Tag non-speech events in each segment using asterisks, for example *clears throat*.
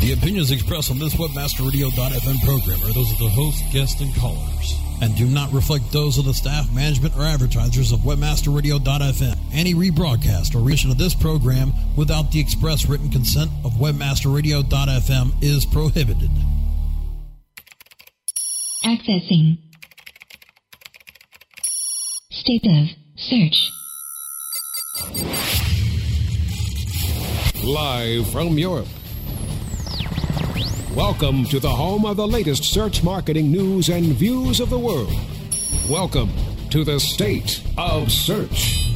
The opinions expressed on this WebmasterRadio.fm program are those of the host, guests, and callers, and do not reflect those of the staff, management, or advertisers of WebmasterRadio.fm. Any rebroadcast or revision of this program without the express written consent of WebmasterRadio.fm is prohibited. Accessing. State of search. Live from Europe. Welcome to the home of the latest search marketing news and views of the world. Welcome to the State of Search.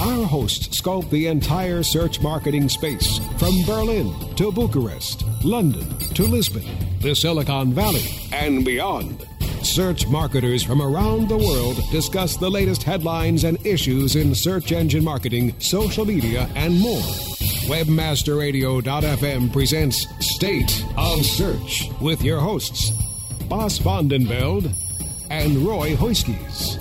Our hosts scope the entire search marketing space from Berlin to Bucharest, London to Lisbon, the Silicon Valley, and beyond. Search marketers from around the world discuss the latest headlines and issues in search engine marketing, social media, and more. Webmasterradio.fm presents State of Search with your hosts, Bas van den Beld and Roy Huiskes.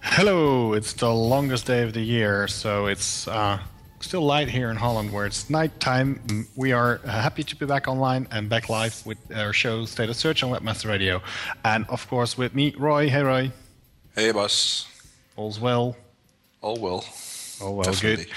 Hello, it's the longest day of the year, so it's uh, still light here in Holland where it's nighttime. Mm, We are uh, happy to be back online and back live with our show State of Search on Webmaster Radio. And of course, with me, Roy. Hey, Roy. Hey, Bas. All's well. All well. Oh, well, Definitely. good.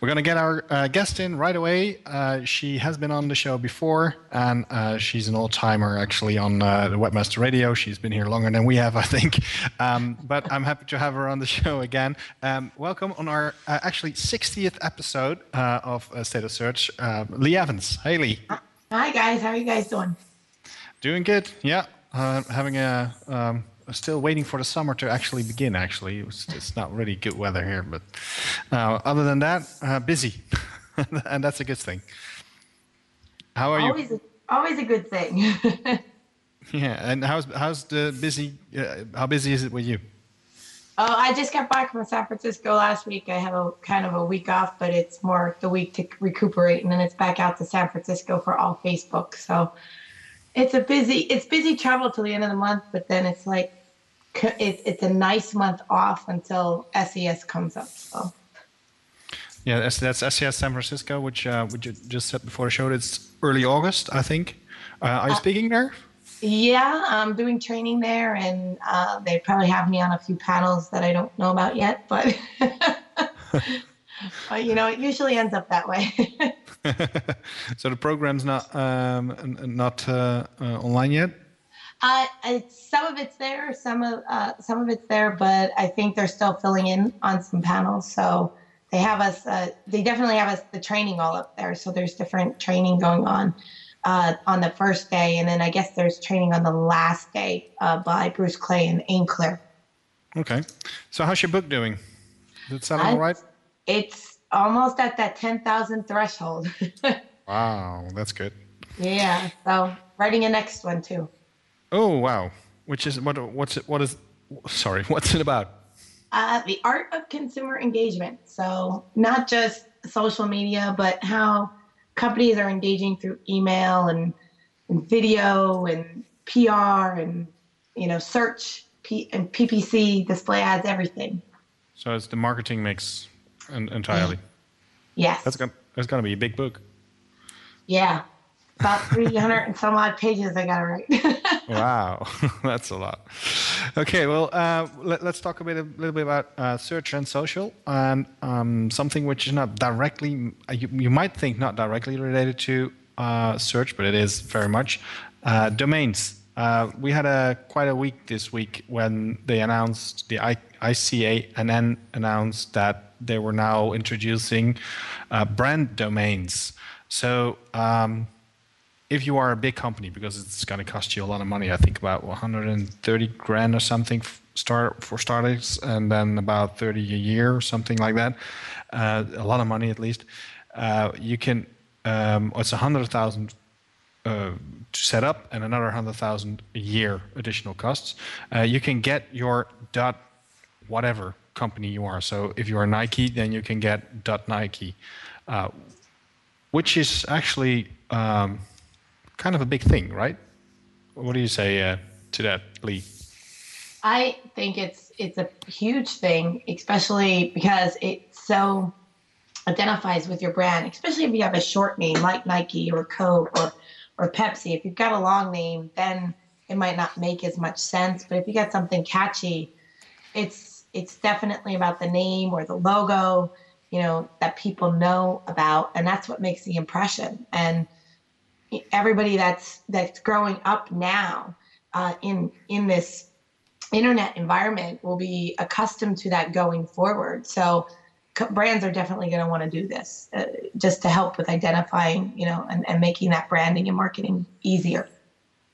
We're going to get our uh, guest in right away. Uh, she has been on the show before, and uh, she's an old timer actually on uh, the Webmaster Radio. She's been here longer than we have, I think. *laughs* Um, but I'm happy to have her on the *laughs* show again. Um, welcome on our uh, actually 60th episode uh, of uh, State of Search. Uh, Li Evans. Hey, Li. Hi guys, how are you guys doing? Doing good. Yeah. Uh, having a. Um, still waiting for the summer to actually begin. Actually, it's, it's not really good weather here, but uh, other than that, uh, busy, *laughs* and that's a good thing. How are you? Always, a, always a good thing. *laughs* Yeah, and how's how's the busy? Uh, how busy is it with you? oh, I just got back from San Francisco last week. I have a kind of a week off, but it's more the week to recuperate, and then it's back out to San Francisco for all Facebook. So it's a busy, it's busy travel till the end of the month, but then it's like it's it's a nice month off until SES comes up. So. Yeah, that's, that's SES San Francisco, which uh, which you just said before the show. It's early August, I think. Uh, are you speaking there? Yeah, I'm doing training there, and uh, they probably have me on a few panels that I don't know about yet. But, *laughs* but you know, it usually ends up that way. *laughs* *laughs* so the program's not um, not uh, uh, online yet. Uh, it's, some of it's there, some of uh, some of it's there, but I think they're still filling in on some panels. So they have us. Uh, they definitely have us the training all up there. So there's different training going on. Uh, on the first day, and then I guess there's training on the last day uh, by Bruce Clay and aimClear. Okay. So how's your book doing? Does it sound all right? It's almost at that 10,000 threshold. *laughs* Wow, that's good. yeah, so writing a next one too. Oh wow. Which is what? What's it? What is? Sorry, *laughs* what's it about? Uh, the art of consumer engagement. So not just social media, but how companies are engaging through email and, and video and PR and you know search P- and PPC, display ads, everything. So it's the marketing mix en- entirely. Yes. That's gonna that's gonna be a big book. yeah. About 300 and some odd pages I got to write. *laughs* Wow, *laughs* that's a lot. Okay, well, uh, let, us talk a bit, a little bit about uh, search and social, and um, something which is not directly, uh, you, you might think not directly related to uh, search, but it is very much uh, domains. Uh, we had a quite a week this week when they announced the I, ICANN and then announced that they were now introducing brand domains. So. Um, if you are a big company, because it's going to cost you a lot of money, I think about 130 grand or something start for startups, and then about 30 a year or something like that, uh, a lot of money at least. Uh, you can, um, it's 100,000 uh, to set up and another 100,000 a year additional costs. Uh, you can get your dot whatever company you are. So if you are Nike, then you can get dot Nike, uh, which is actually. Um, kind of a big thing, right? What do you say uh, to that, Li? I think it's it's a huge thing, especially because it so identifies with your brand, especially if you have a short name like Nike or Coke or or Pepsi. If you've got a long name, then it might not make as much sense. But if you got something catchy, it's it's definitely about the name or the logo, you know, that people know about, and that's what makes the impression. And everybody that's that's growing up now uh, in in this internet environment will be accustomed to that going forward. So brands are definitely going to want to do this uh, just to help with identifying, you know, and, and making that branding and marketing easier.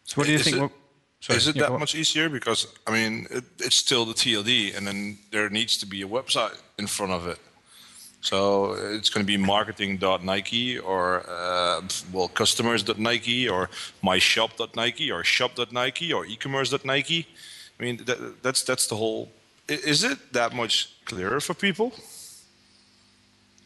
So what do you Is think? it- well, sorry, Is it that go much easier? Because I mean, it, it's still the TLD, and then there needs to be a website in front of it. So it's going to be marketing.nike or uh, well customers.nike or myshop.nike or shop.nike or e-commerce.nike. I mean, that, that's that's the whole. Is it that much clearer for people?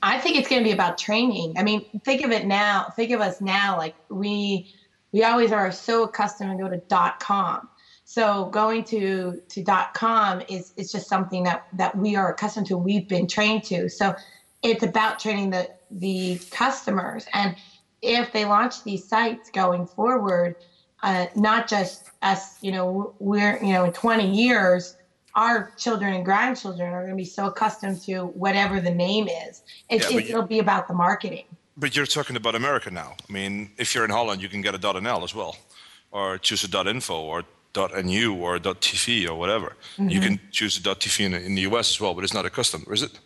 I think it's going to be about training. I mean, think of it now. Think of us now. Like we, we always are so accustomed to go to com. So going to to com is is just something that that we are accustomed to. We've been trained to. So it's about training the the customers. And if they launch these sites going forward, uh, not just us, you know, we're you know in 20 years our children and grandchildren are going to be so accustomed to whatever the name is. it, yeah, it, it'll be about the marketing. But you're talking about America now. I mean, if you're in Holland, you can get a .nl as well, or choose a .info or .nu or .tv or whatever. You can choose a .tv in, in the US as well, but it's not a custom, is it?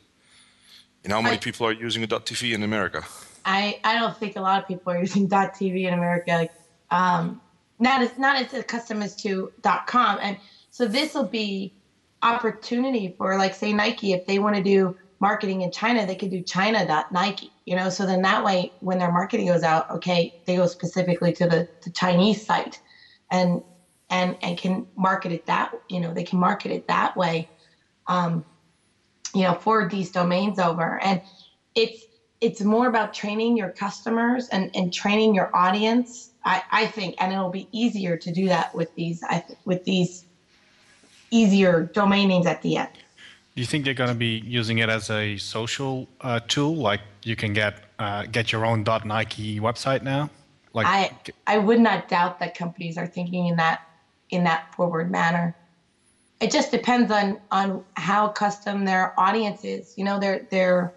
And how many I- people are using a .tv in America? I, I don't think a lot of people are using *laughs* .tv in America. Um, not as not as accustomed as to .com, and so this will be opportunity for like say Nike if they want to do marketing in China, they could do China.Nike. You know, so then that way when their marketing goes out, okay, they go specifically to the, the Chinese site, and and and can market it that you know they can market it that way. Um, you know, for these domains over. And it's it's more about training your customers and, and training your audience. I, I think, and it'll be easier to do that with these I th- with these easier domain names at the end. Do you think they're going to be using it as a social uh, tool? Like you can get uh, get your own dot .nike website now. Like I I would not doubt that companies are thinking in that in that forward manner. It just depends on on how custom their audience is. You know, their their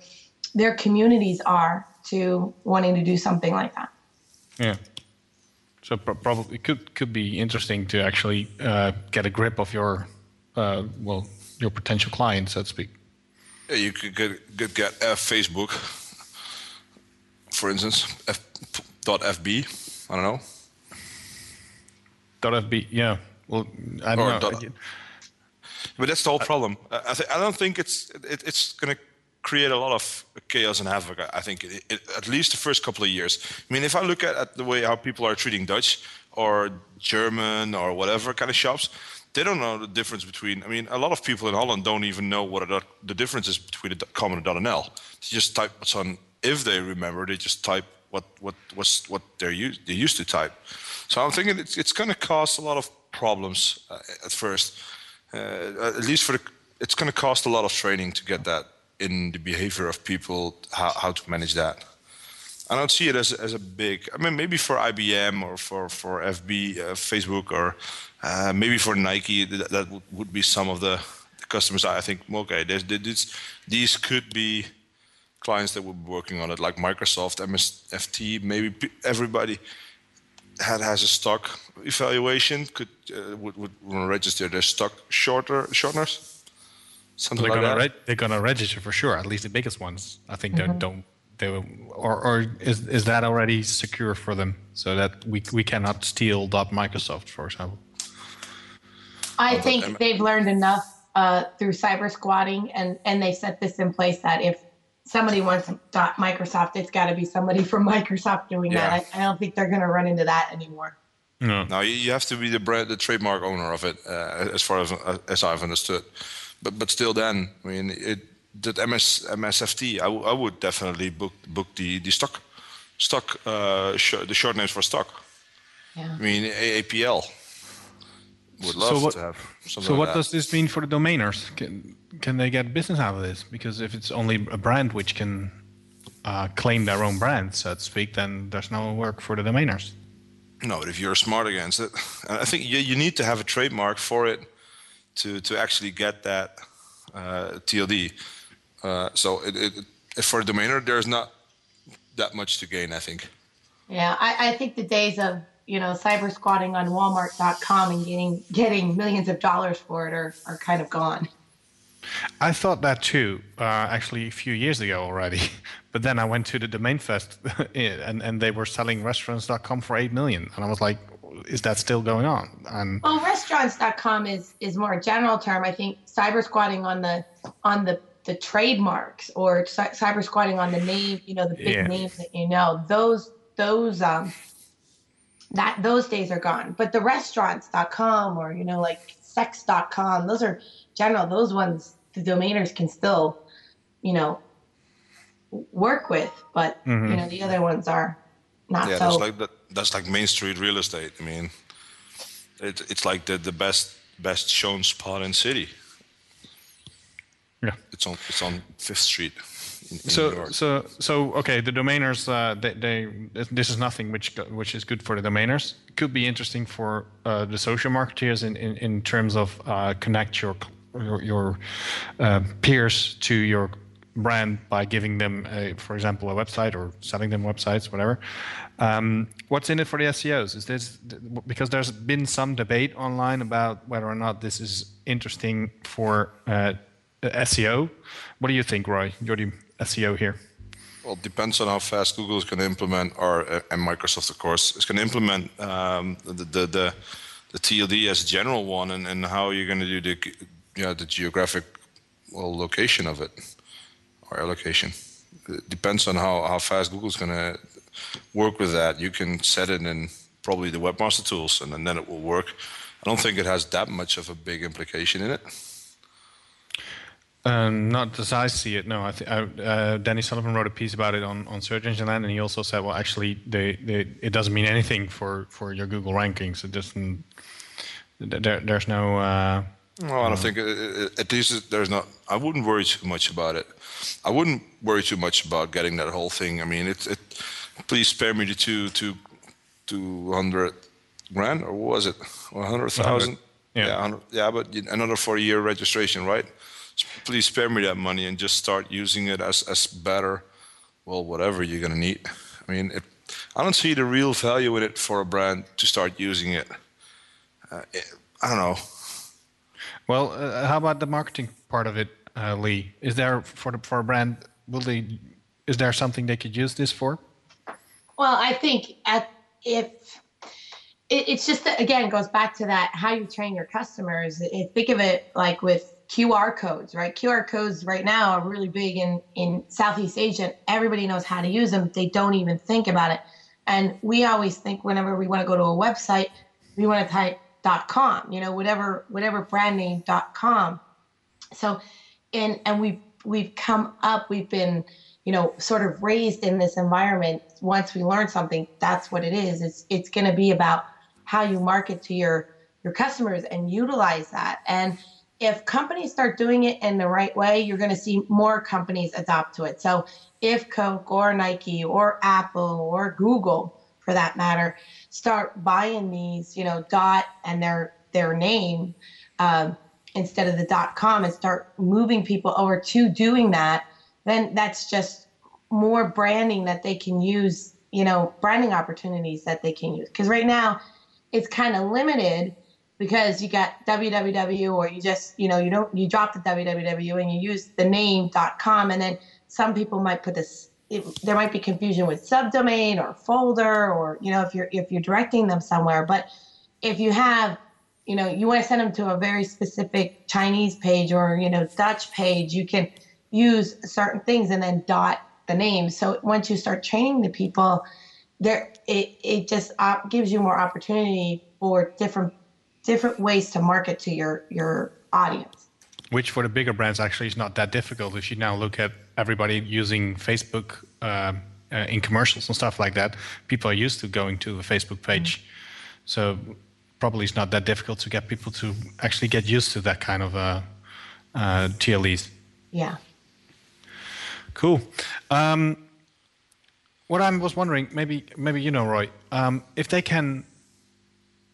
their communities are to wanting to do something like that. yeah. So pro- probably it could could be interesting to actually uh, get a grip of your uh, well your potential clients, so to speak. Yeah, you could get, could get uh, Facebook, for instance, F, dot .fb, I don't know. dot .fb, yeah. Well, I don't know. But that's the whole problem. I, th- I don't think it's it, it's going to create a lot of chaos and havoc. I think it, it, at least the first couple of years. I mean, if I look at, at the way how people are treating Dutch or German or whatever kind of shops, they don't know the difference between. I mean, a lot of people in Holland don't even know what a, the difference is between a .com and a dot .nl. They just type what's on. If they remember, they just type what what was what they're used they used to type. So I'm thinking it's it's going to cause a lot of problems uh, at first. Uh, at least for the, it's going to cost a lot of training to get that in the behavior of people how, how to manage that. I don't see it as as a big. I mean, maybe for IBM or for for FB, uh, Facebook, or uh, maybe for Nike, that, that would, be some of the, the customers. I think okay, there's, there's, these could be clients that would be working on it, like Microsoft, MSFT, maybe everybody had has a stock evaluation could uh, would would register their stock shorter shorteners. Something They're like gonna that. reg- they're gonna register for sure. At least the biggest ones. I think they don't. They will, or or is is that already secure for them so that we we cannot steal dot Microsoft, for example? I but think I'm- they've learned enough uh, through cyber squatting, and and they set this in place that if somebody wants dot Microsoft, it's got to be somebody from *laughs* Microsoft doing Yeah. that. I, I don't think they're going to run into that anymore. No. Now you, you have to be the brand, the trademark owner of it, uh, as far as as I've understood. But but still, then I mean, it, that MS MSFT, I, w- I would definitely book book the the stock stock uh, sh- the short names for stock. Yeah. I mean AAPL would love So what- to have something So like what that. does this mean for the domainers? Can can they get business out of this? Because if it's only a brand which can uh, claim their own brand, so to speak, then there's no work for the domainers. No, but if you're smart against it, *laughs* I think you, you need to have a trademark for it to to actually get that uh, TLD. Uh, so it, it, for a domainer, there's not that much to gain, I think. Yeah, I, I think the days of you know cyber squatting on Walmart.com and getting getting millions of dollars for it are, are kind of gone. I thought that too, uh, actually a few years ago already. *laughs* But then I went to the domain fest, *laughs* and, and they were selling restaurants.com for eight million, and I was like, is that still going on? And well, restaurants.com is is more a general term. I think cyber squatting on the on the the trademarks or cyber squatting on the name, you know, the big yeah. names that you know, those those um that those days are gone. But the restaurants.com or you know like sex.com, those are general. Those ones the domainers can still, you know, work with, but mm-hmm. you know the other ones are not yeah, so. that's like that, that's like Main Street real estate. I mean, it, it's like the the best best shown spot in city. Yeah, it's on it's on Fifth Street. In, so so so okay, the domainers uh, they, they this is nothing which which is good for the domainers. Could be interesting for uh, the social marketeers in in, in terms of uh, connect your your, your uh, peers to your brand by giving them, a, for example, a website or selling them websites, whatever. Um, what's in it for the SEOs? Is this because there's been some debate online about whether or not this is interesting for uh, SEO? What do you think, Roy? You're the SEO here. Well, it depends on how fast Google is going to implement, or uh, and Microsoft, of course, is going to implement um, the, the, the the TLD as a general one, and, and how you're going to do the yeah the geographic well location of it or allocation. It depends on how, how fast Google's going to work with that. You can set it in probably the webmaster tools, and, then it will work. I don't think it has that much of a big implication in it. Um, not as I see it. No, I th- uh, Danny Sullivan wrote a piece about it on, on Search Engine Land, and he also said, well, actually, they, they, it doesn't mean anything for, for your Google rankings. It doesn't. There, there's no. Uh, well, I don't think at least there's not. I wouldn't worry too much about it. I wouldn't worry too much about getting that whole thing. I mean, it. it please spare me the two two two hundred grand or what was it? One hundred thousand. Yeah, yeah, yeah, but another four-year registration, right? Please spare me that money and just start using it as as better. Well, whatever you're gonna need. I mean, it, I don't see the real value in it for a brand to start using it. Uh, it I don't know. Well, uh, how about the marketing part of it, uh, Li? Is there for the for a brand? Will they? Is there something they could use this for? Well, I think at if it, it's just that, again goes back to that how you train your customers. It, think of it like with QR codes, right? QR codes right now are really big in in Southeast Asia. Everybody knows how to use them. They don't even think about it. And we always think whenever we want to go to a website, we want to type com you know whatever whatever brand name com so and and we've we've come up we've been you know sort of raised in this environment once we learn something that's what it is it's it's going to be about how you market to your your customers and utilize that and if companies start doing it in the right way you're going to see more companies adopt to it so if coke or nike or apple or google for that matter start buying these, you know, dot and their their name um, instead of the dot com and start moving people over to doing that, then that's just more branding that they can use, you know, branding opportunities that they can use. Because right now it's kind of limited because you got www or you just, you know, you don't you drop the www and you use the name com and then some people might put this it, there might be confusion with subdomain or folder or you know if you're if you're directing them somewhere. But if you have you know you want to send them to a very specific chinese page or you know dutch page you can use certain things and then dot the name. So once you start training the people there it, it just op- gives you more opportunity for different different ways to market to your your audience which for the bigger brands actually is not that difficult if you now look at everybody using Facebook uh, uh, in commercials and stuff like that. People are used to going to a Facebook page, mm-hmm. so probably it's not that difficult to get people to actually get used to that kind of uh, uh TLDs. Yeah. Cool. Um, what I was wondering, maybe maybe you know, Roy, um, if they can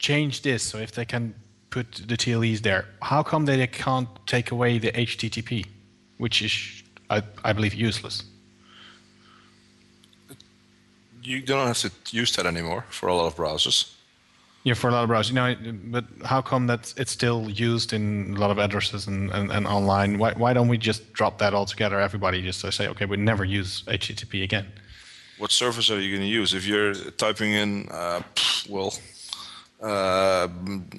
change this, so if they can put the TLDs there, how come they can't take away the HTTP, which is, I, I believe, useless? You don't have to use that anymore for a lot of browsers. Yeah, for a lot of browsers. You know, but how come that it's still used in a lot of addresses and, and, and online? Why, why don't we just drop that altogether? Everybody just say, okay, we never use HTTP again. What service are you going to use? If you're typing in, uh, well, uh,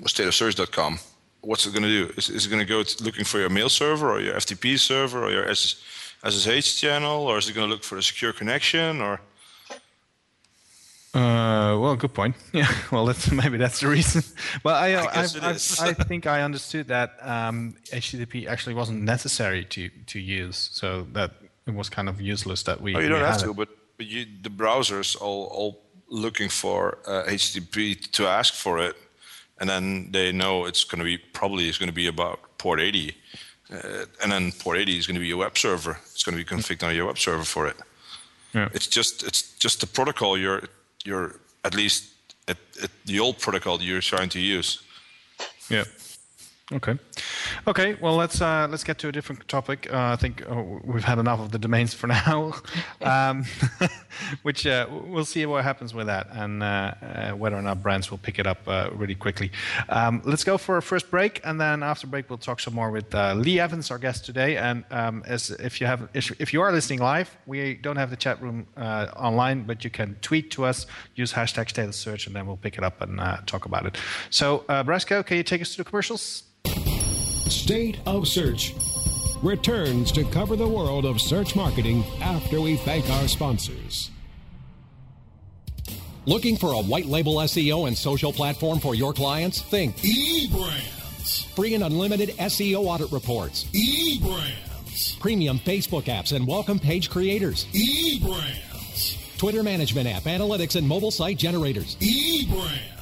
stateofsearch.com, what's it going to do? Is, is it going to go looking for your mail server or your FTP server or your SSH channel, or is it going to look for a secure connection or? Uh, well, good point. *laughs* Yeah, well, that's maybe that's the reason. *laughs* Well, I I, I, I, *laughs* I think I understood that um, HTTP actually wasn't necessary to to use, so that it was kind of useless that we. Oh, you don't have to, it. but but you, the browsers all all looking for uh, HTTP to ask for it, and then they know it's going to be probably it's going to be about port 80, uh, and then port 80 is going to be a web server. It's going to be configured on your web server for it. Yeah. It's just it's just the protocol you're you're at least at, at the old protocol you're trying to use. Yeah. Okay. Okay. Well, let's uh, let's get to a different topic. Uh, I think oh, we've had enough of the domains for *laughs* now. um, *laughs* which uh, we'll see what happens with that and uh, uh, whether or not brands will pick it up uh, really quickly. Um, let's go for a first break, and then after break we'll talk some more with Li Evans, our guest today. And um, as if you have if, you are listening live, we don't have the chat room online, but you can tweet to us, use hashtag state of search, and then we'll pick it up and talk about it. So, Brasco, can you take us to the commercials? State of Search returns to cover the world of search marketing after we thank our sponsors. Looking for a white label SEO and social platform for your clients? Think eBrands. Free and unlimited SEO audit reports. eBrands. Premium Facebook apps and welcome page creators. eBrands. Twitter management app, analytics, and mobile site generators. eBrands.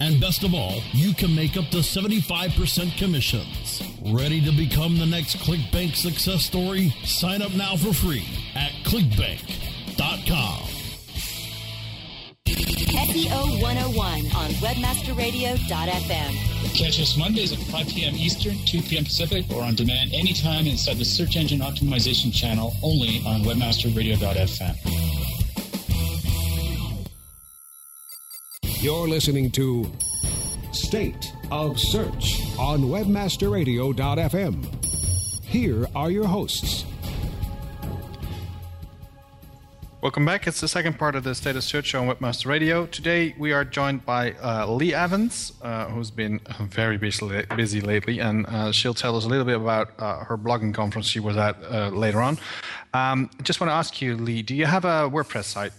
And best of all, you can make up to 75% commissions. Ready to become the next ClickBank success story? Sign up now for free at clickbank.com. SEO 101 on webmasterradio.fm. Catch us Mondays at 5 p.m. Eastern, 2 p.m. Pacific, or on demand anytime inside the Search Engine Optimization channel only on webmasterradio.fm. You're listening to State of Search on webmasterradio.fm. Here are your hosts. Welcome back. It's the second part of the State of Search on Webmaster Radio. Today we are joined by uh, Li Evans, uh, who's been very busy, busy lately, and uh, she'll tell us a little bit about uh, her blogging conference she was at uh, later on. Um, just want to ask you, Li, do you have a WordPress site?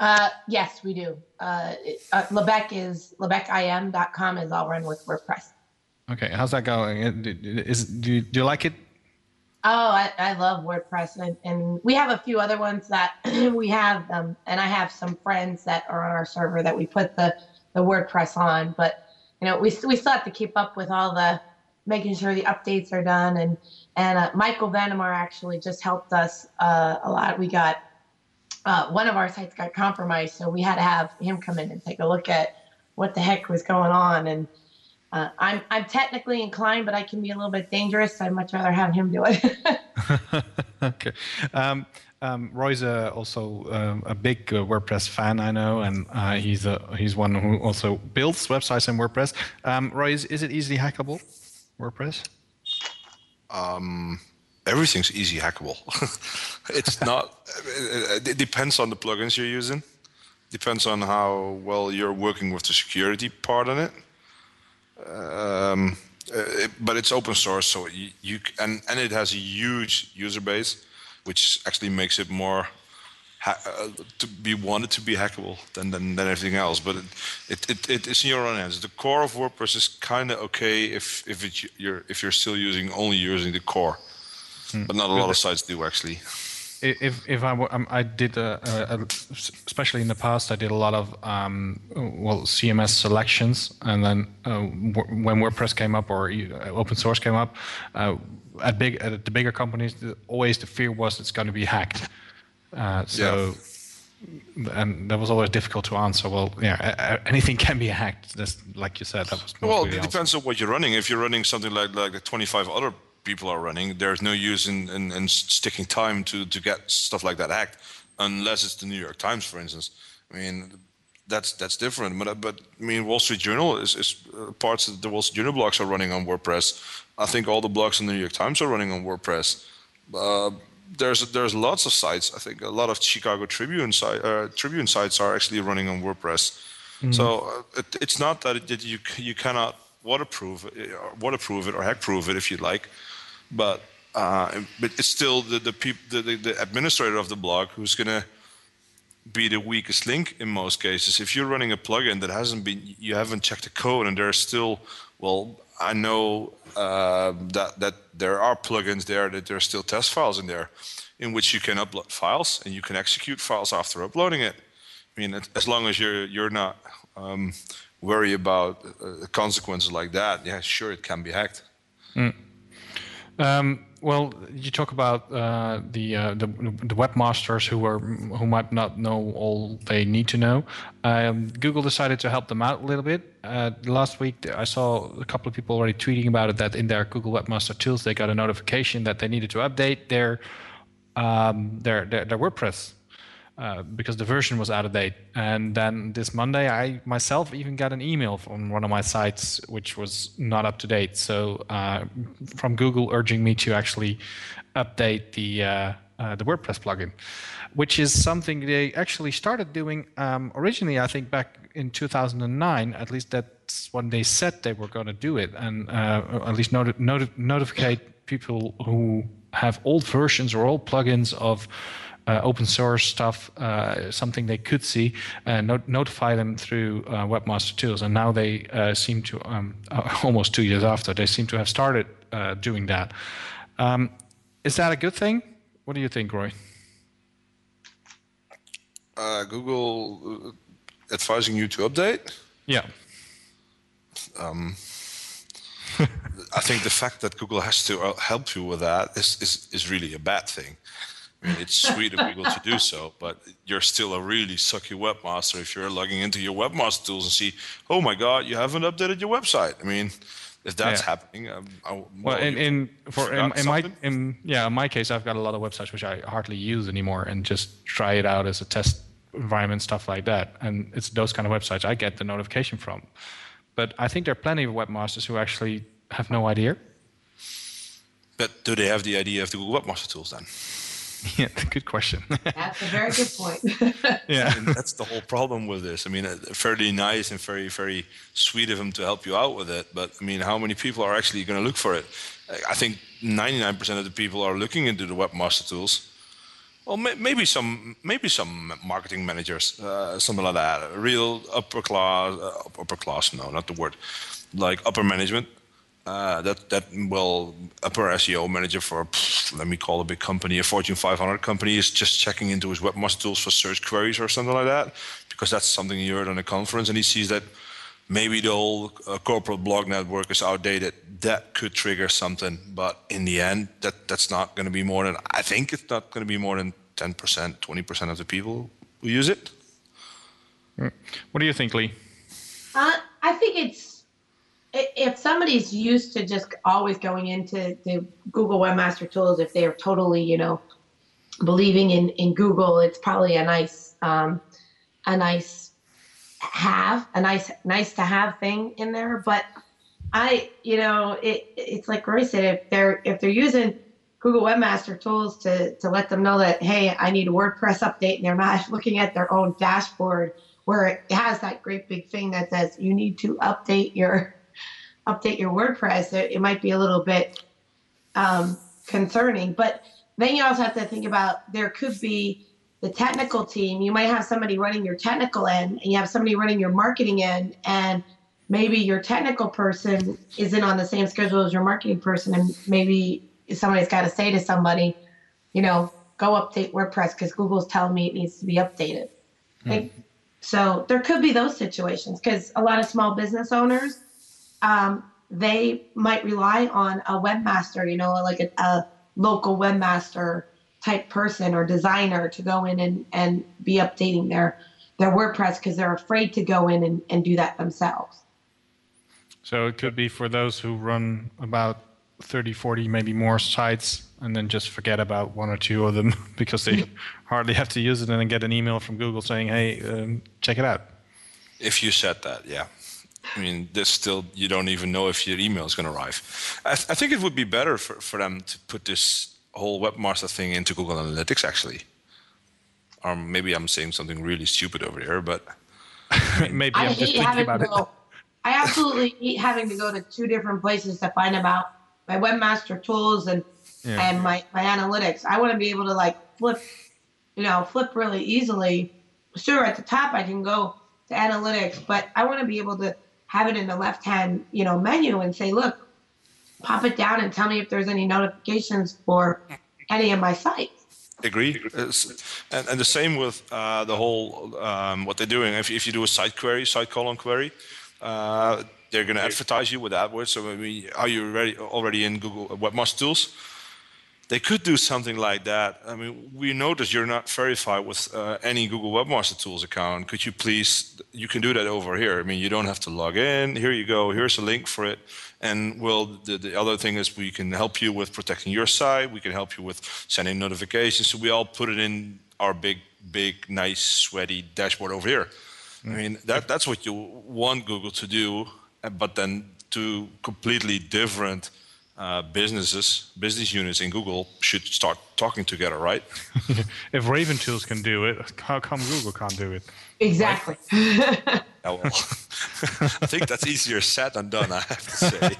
Uh, yes, we do. Uh, Lebec is lebecim.com is all run with WordPress. Okay, how's that going? Is do you, do you like it? Oh, I, I love WordPress, and, and we have a few other ones that *clears throat* we have, um, and I have some friends that are on our server that we put the, the WordPress on. But you know, we we still have to keep up with all the making sure the updates are done. And and uh, Michael VanDeMar actually just helped us uh, a lot. We got uh, one of our sites got compromised, so we had to have him come in and take a look at what the heck was going on. And uh, I'm I'm technically inclined, but I can be a little bit dangerous. So I'd much rather have him do it. *laughs* okay. Um, um, Roy's uh, also uh, a big uh, WordPress fan, I know, and uh, he's a, he's one who also builds websites in WordPress. Um, Roy, is, is it easily hackable, WordPress? Um, everything's easy hackable. *laughs* it's not. *laughs* It depends on the plugins you're using. Depends on how well you're working with the security part on it. Um, it but it's open source, so you, you and and it has a huge user base, which actually makes it more ha- uh, to be wanted to be hackable than than, than everything else. But it, it, it, it is in your own hands. The core of WordPress is kind of okay if if it, you're if you're still using only using the core, hmm. but not a lot of sites do actually. If if I um, I did a, a, a, especially in the past I did a lot of um, well CMS selections and then uh, when WordPress came up or uh, open source came up uh, at big at the bigger companies always the fear was it's going to be hacked. Uh, so yeah. and that was always difficult to answer. Well yeah anything *laughs* can be hacked. That's like you said that was well it depends on what you're running. If you're running something like like 25 other people are running. There's no use in, in, in, sticking time to, to get stuff like that hacked, unless it's the New York Times, for instance. I mean, that's that's different. But but I mean, Wall Street Journal is, is uh, parts of the Wall Street Journal blogs are running on WordPress. I think all the blogs in the New York Times are running on WordPress. Uh, there's there's lots of sites. I think a lot of Chicago Tribune site, uh, Tribune sites are actually running on WordPress. Mm-hmm. So uh, it, it's not that, it, you you cannot waterproof it, or waterproof it or hackproof it if you like but uh, but it's still the the, peop, the, the, the administrator of the blog who's going to be the weakest link in most cases. If you're running a plugin that hasn't been, you haven't checked the code, and there's still, well, I know uh, that that there are plugins there that there's still test files in there, in which you can upload files and you can execute files after uploading it. I mean, as long as you're you're not um, worry about uh, consequences like that, yeah, sure, it can be hacked. Mm. Um, well, you talk about uh, the, uh, the, the webmasters who are who might not know all they need to know. Um, Google decided to help them out a little bit. Uh, last week, I saw a couple of people already tweeting about it. That in their Google Webmaster Tools, they got a notification that they needed to update their um, their, their, their WordPress uh, because the version was out of date. And then this Monday, I myself even got an email from one of my sites which was not up to date. So uh, from Google urging me to actually update the uh, uh the WordPress plugin, which is something they actually started doing um, originally. I think back in 2009. At least that's when they said they were going to do it, and uh, at least noti- noti- notify people who have old versions or old plugins of open source stuff, uh, something they could see, uh, not- notify them through uh, Webmaster Tools. And now they uh, seem to, um, *laughs* almost two years after, they seem to have started uh, doing that. Um, is that a good thing? What do you think, Roy? Google advising you to update? Yeah. Um, *laughs* I think the fact that Google has to help you with that is, is, is really a bad thing. Mean, it's sweet of Google to do so, but you're still a really sucky webmaster if you're logging into your webmaster tools and see, oh my God, you haven't updated your website. I mean, if that's yeah. happening, um, I, well, well, in, in for in, in my in yeah, in my case, I've got a lot of websites which I hardly use anymore, and just try it out as a test environment, stuff like that. And it's those kind of websites I get the notification from. But I think there are plenty of webmasters who actually have no idea. But do they have the idea of the Google Webmaster Tools then? *laughs* Yeah, good question. *laughs* That's a very good point. *laughs* yeah, that's the whole problem with this. I mean, uh, fairly nice and very, very sweet of him to help you out with it. But I mean, how many people are actually going to look for it? I think 99% of the people are looking into the webmaster tools. Well, maybe some, maybe some marketing managers, uh, something like that. Real upper class, uh, upper class. No, not the word. Like upper management uh, that that well upper SEO manager for pff, let me call a big company, a Fortune 500 company, is just checking into his webmaster tools for search queries or something like that, because that's something he heard on a conference, and he sees that maybe the whole uh, corporate blog network is outdated. That could trigger something, but in the end, that that's not going to be more than I think it's not going to be more than 10%, 20% of the people who use it. What do you think, Li? Uh, I think it's i- if somebody's used to just always going into the Google Webmaster Tools, if they're totally, you know, believing in in Google, it's probably a nice um, a nice have a nice nice to have thing in there. But I, you know, it it's like Roy said, if they're if they're using Google Webmaster Tools to to let them know that hey, I need a WordPress update, and they're not *laughs* looking at their own dashboard where it has that great big thing that says you need to update your update your WordPress. It, it might be a little bit um, concerning, but then you also have to think about there could be the technical team. You might have somebody running your technical end, and you have somebody running your marketing end, and maybe your technical person isn't on the same schedule as your marketing person, and maybe somebody's got to say to somebody, you know, go update WordPress because Google's telling me it needs to be updated. Like, so there could be those situations because a lot of small business owners, um, they might rely on a webmaster, you know, like a, a local webmaster type person or designer to go in and, and be updating their their WordPress because they're afraid to go in and, and do that themselves. So it could be for those who run about 30, 40, maybe more sites and then just forget about one or two of them *laughs* because they *laughs* hardly have to use it and then get an email from Google saying, hey, um, check it out. If you said that, yeah. I mean, there's still you don't even know if your email is going to arrive. I, th- I think it would be better for, for them to put this whole webmaster thing into Google Analytics, actually. Or maybe I'm saying something really stupid over here, but *laughs* maybe I I'm just thinking about it. I absolutely hate having to go to two different places to find about my webmaster tools and Yeah. and my, my analytics. I want to be able to like flip, you know, flip really easily. Sure, at the top I can go to analytics, but I want to be able to have it in the left hand, you know, menu and say, look, pop it down and tell me if there's any notifications for any of my sites. agree. And, and the same with uh, the whole um, what they're doing. If, if you do a site query, site colon query, uh, they're going to advertise you with AdWords. So maybe are you already already in Google Webmaster Tools? They could do something like that. I mean, we notice you're not verified with uh, any Google Webmaster Tools account. Could you please? You can do that over here. I mean, you don't have to log in. Here you go. Here's a link for it. And well, the, the other thing is we can help you with protecting your site. We can help you with sending notifications. So we all put it in our big, big, nice, sweaty dashboard over here. I mean, that that's what you want Google to do, but then two completely different uh, businesses, business units in Google should start talking together, right? *laughs* if Raven Tools can do it, how come Google can't do it? Exactly. *laughs* Yeah, well, *laughs* I think that's easier said than done. I have to say.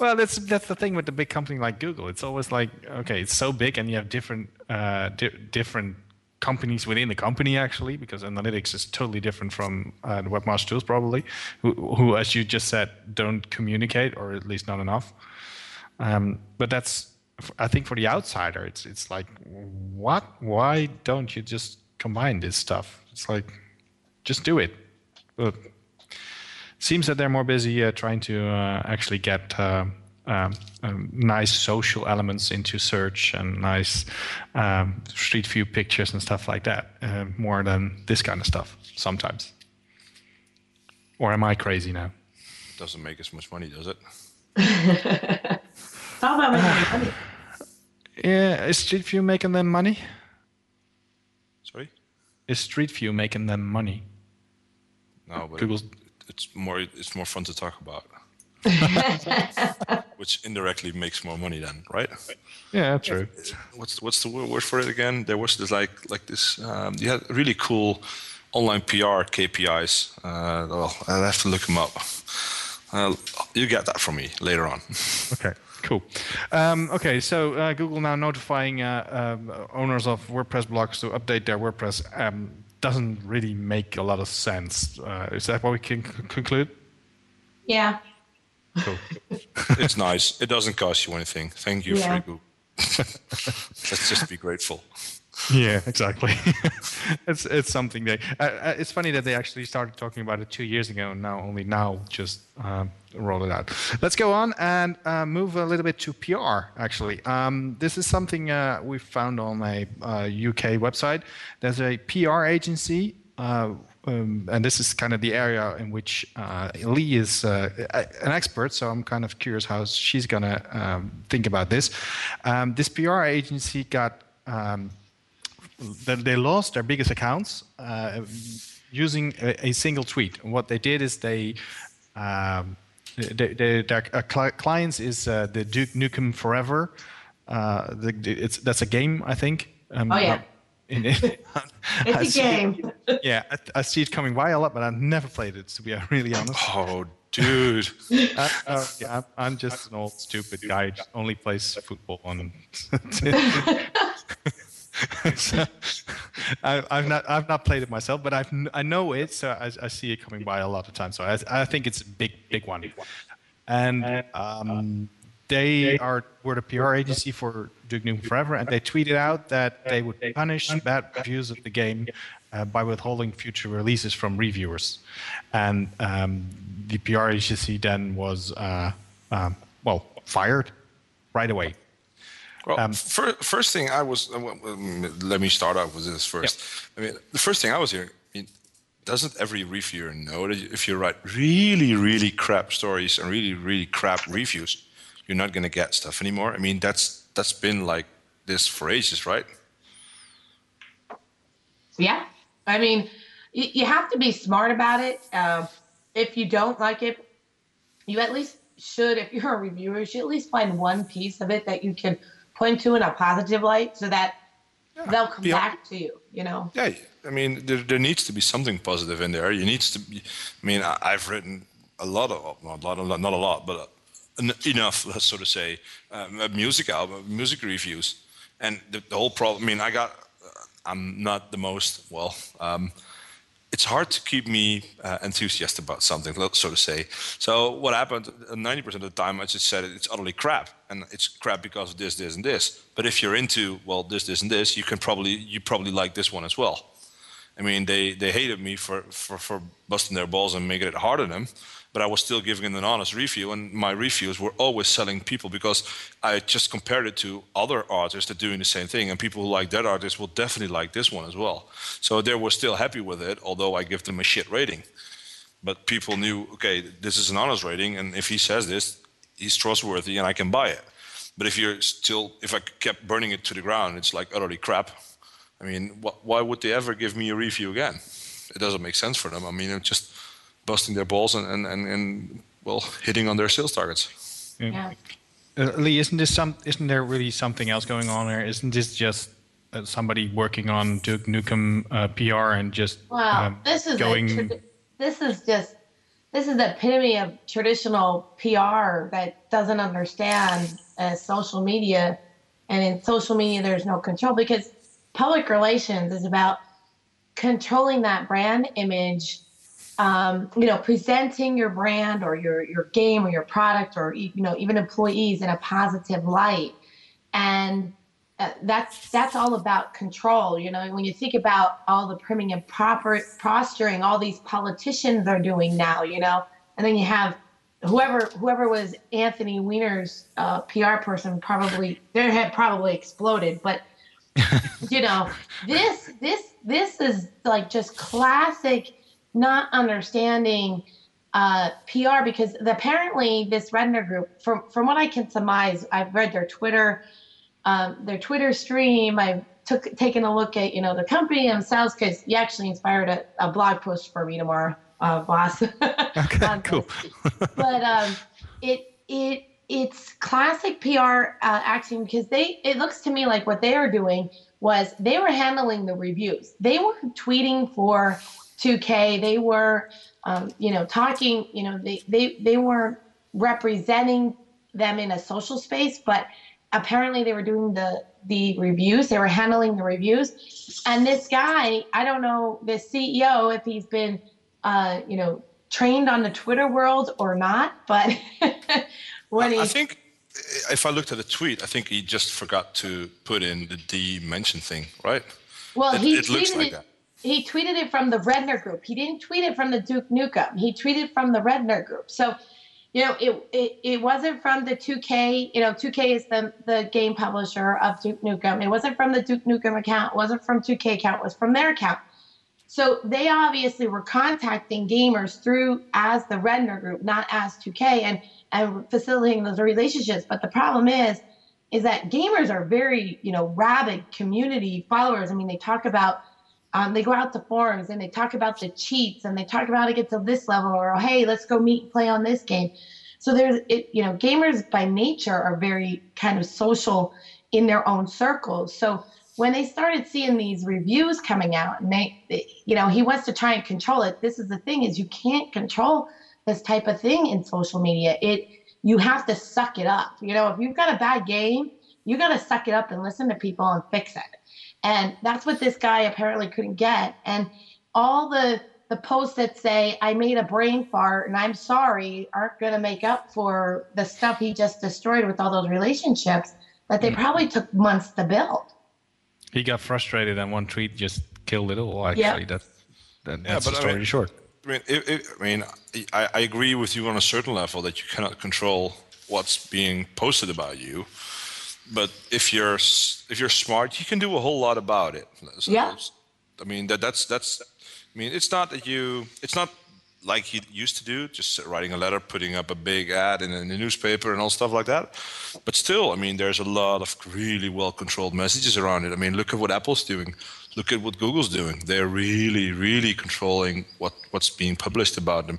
Well, that's that's the thing with the big company like Google. It's always like, okay, it's so big, and you have different uh, di- different companies within the company actually, because analytics is totally different from uh, webmaster tools probably, who, who, as you just said, don't communicate or at least not enough. Um, but that's, I think, for the outsider, it's it's like, what? Why don't you just combine this stuff? It's like, just do it. But seems that they're more busy uh, trying to uh, actually get uh, um, um, nice social elements into search and nice um, street view pictures and stuff like that, uh, more than this kind of stuff sometimes. Or am I crazy now? Doesn't make as much money, does it? *laughs* It's all about making money. Yeah, is Street View making them money? Sorry? Is Street View making them money? No, but Google's it's more it's more fun to talk about. *laughs* Which indirectly makes more money then, right? Yeah, true. What's what's the word for it again? There was this like like this. Um, you had really cool online PR KPIs. Uh, well, I'll have to look them up. Uh, you get that from me later on. *laughs* Okay, cool. Um, okay, so uh, Google now notifying uh, um, owners of WordPress blogs to update their WordPress um, doesn't really make a lot of sense. Uh, is that what we can c- conclude? Yeah. Cool. *laughs* it's nice. It doesn't cost you anything. Thank you, Yeah. Freeboo. *laughs* Let's just be grateful. Yeah, exactly. *laughs* it's it's something they. Uh, uh, it's funny that they actually started talking about it two years ago, and now only now just um, roll it out. Let's go on and uh, move a little bit to PR. Actually, um, this is something uh, we found on a uh, UK website. There's a PR agency. Um, and this is kind of the area in which uh, Li is uh, an expert, so I'm kind of curious how she's gonna um, think about this. Um, this PR agency got um, they, they lost their biggest accounts uh, using a, a single tweet. And what they did is they, um, they, they, their uh, cli- clients is uh, the Duke Nukem Forever. Uh, the, the- it's that's a game, I think. Um, Oh, yeah. In- *laughs* It's I a see- game. yeah, I, I see it coming by a lot, but I've never played it. To be really honest. Oh, dude. *laughs* Uh, uh, yeah, I'm, I'm just an old stupid guy. who Only plays football on. so, *laughs* I, I've not I've not played it myself, but I've I know it, so I, I see it coming by a lot of times. So I, I think it's a big big one, and um, they are were the PR agency for Duke Nukem Forever, and they tweeted out that they would punish bad reviews of the game uh, by withholding future releases from reviewers, and um, the PR agency then was uh, um, well fired right away. Well, fir- first thing I was, uh, well, um, let me start off with this first. I mean, the first thing I was hearing, I mean, doesn't every reviewer know that if you write really, really crap stories and really, really crap reviews, you're not going to get stuff anymore? I mean, that's that's been like this for ages, right? Yeah. I mean, you, you have to be smart about it. Um, if you don't like it, you at least should, if you're a reviewer, you should at least find one piece of it that you can point to in a positive light so that they'll come Yeah. back to you, you know? Yeah, I mean, there, there needs to be something positive in there. You needs to be. I mean, I, I've written a lot of, not a lot, not a lot, but enough, let's sort of say, uh, music album, music reviews, and the, the whole problem. I mean, I got. Uh, I'm not the most well. Um, it's hard to keep me uh, enthusiastic about something, so to say. So what happened? Ninety percent of the time, I just said it's utterly crap, and it's crap because of this, this, and this. But if you're into well, this, this, and this, you can probably you probably like this one as well. I mean, they, they hated me for, for, for busting their balls and making it hard on them, but I was still giving an honest review, and my reviews were always selling people because I just compared it to other artists that are doing the same thing, and people who like that artist will definitely like this one as well. So they were still happy with it, although I give them a shit rating. But people knew, okay, this is an honest rating, and if he says this, he's trustworthy, and I can buy it. But if you're still, if I kept burning it to the ground, it's like utterly crap. I mean, wh- why would they ever give me a review again? It doesn't make sense for them. I mean, it just busting their balls and, and, and, and well, hitting on their sales targets. Yeah. Uh, Li, isn't this some? Isn't there really something else going on here? Isn't this just uh, somebody working on Duke Nukem uh, PR and just wow, um, this is going? a trad- this is just this is the epitome of traditional PR that doesn't understand uh, social media, and in social media there's no control because public relations is about controlling that brand image. Um, you know, presenting your brand or your your game or your product or you know even employees in a positive light, and uh, that's that's all about control. You know, when you think about all the priming and proper posturing all these politicians are doing now, you know, and then you have whoever whoever was Anthony Weiner's uh, PR person probably their head probably exploded, but *laughs* you know this this this is like just classic not understanding uh, PR because apparently this Redner group, from from what I can surmise, I've read their Twitter, um, their Twitter stream. I've took taken a look at you know the company themselves because you actually inspired a, a blog post for me tomorrow, uh, Bas. *laughs* Okay, cool. but um, it it it's classic PR uh, acting because they it looks to me like what they are doing was they were handling the reviews. They were tweeting for 2K. They were um, you know talking. You know they they they weren't representing them in a social space, but apparently they were doing the the reviews. They were handling the reviews, and this guy I don't know the CEO if he's been uh, you know trained on the Twitter world or not, but *laughs* when he I think if I looked at the tweet, I think he just forgot to put in the D mention thing, right? Well, it, he it looks like that. He tweeted it from the Redner group. He didn't tweet it from the Duke Nukem. He tweeted from the Redner group. So, you know, it, it it wasn't from the 2K. You know, 2K is the the game publisher of Duke Nukem. It wasn't from the Duke Nukem account. It wasn't from 2K account. It was from their account. So they obviously were contacting gamers through as the Redner group, not as 2K, and and facilitating those relationships. But the problem is, is that gamers are very, you know, rabid community followers. I mean, they talk about, um, they go out to forums and they talk about the cheats and they talk about how to get to this level or hey, let's go meet and play on this game. So there's, it, you know, gamers by nature are very kind of social in their own circles. So when they started seeing these reviews coming out and they, they, you know, he wants to try and control it. This is the thing is you can't control this type of thing in social media. It, you have to suck it up. You know, if you've got a bad game, you got to suck it up and listen to people and fix it. And that's what this guy apparently couldn't get. And all the the posts that say I made a brain fart and I'm sorry aren't going to make up for the stuff he just destroyed with all those relationships that they mm. probably took months to build. He got frustrated and one tweet just killed it all. Actually, Yeah. that, that Yeah, that's but the I story mean- short. I mean, it, it, I mean, I, I agree with you on a certain level that you cannot control what's being posted about you. But if you're if you're smart, you can do a whole lot about it. So Yeah. I mean that that's that's. I mean, it's not that you. It's not like you used to do, just writing a letter, putting up a big ad in, in the newspaper, and all stuff like that. But still, I mean, there's a lot of really well controlled messages around it. I mean, look at what Apple's doing. Look at what Google's doing. They're really, really controlling what, what's being published about them.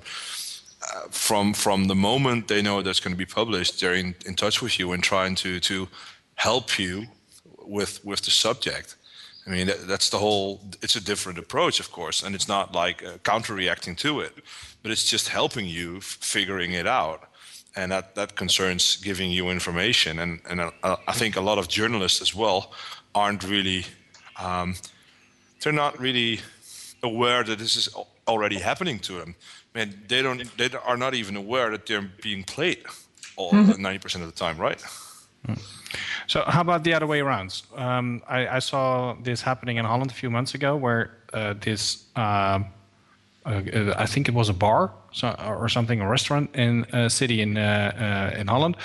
Uh, from from the moment they know that's going to be published, they're in, in touch with you and trying to to help you with with the subject. I mean, that, that's the whole. It's a different approach, of course, and it's not like uh, counter-reacting to it, but it's just helping you f- figuring it out, and that that concerns giving you information. And and uh, I think a lot of journalists as well aren't really. Um, they're not really aware that this is already happening to them. Man, they don't. They are not even aware that they're being played all ninety percent of the time, right? So how about the other way around? Um, I, I saw this happening in Holland a few months ago, where uh, this um, uh, I think it was a bar so, or something, a restaurant in a city in uh, uh, in Holland.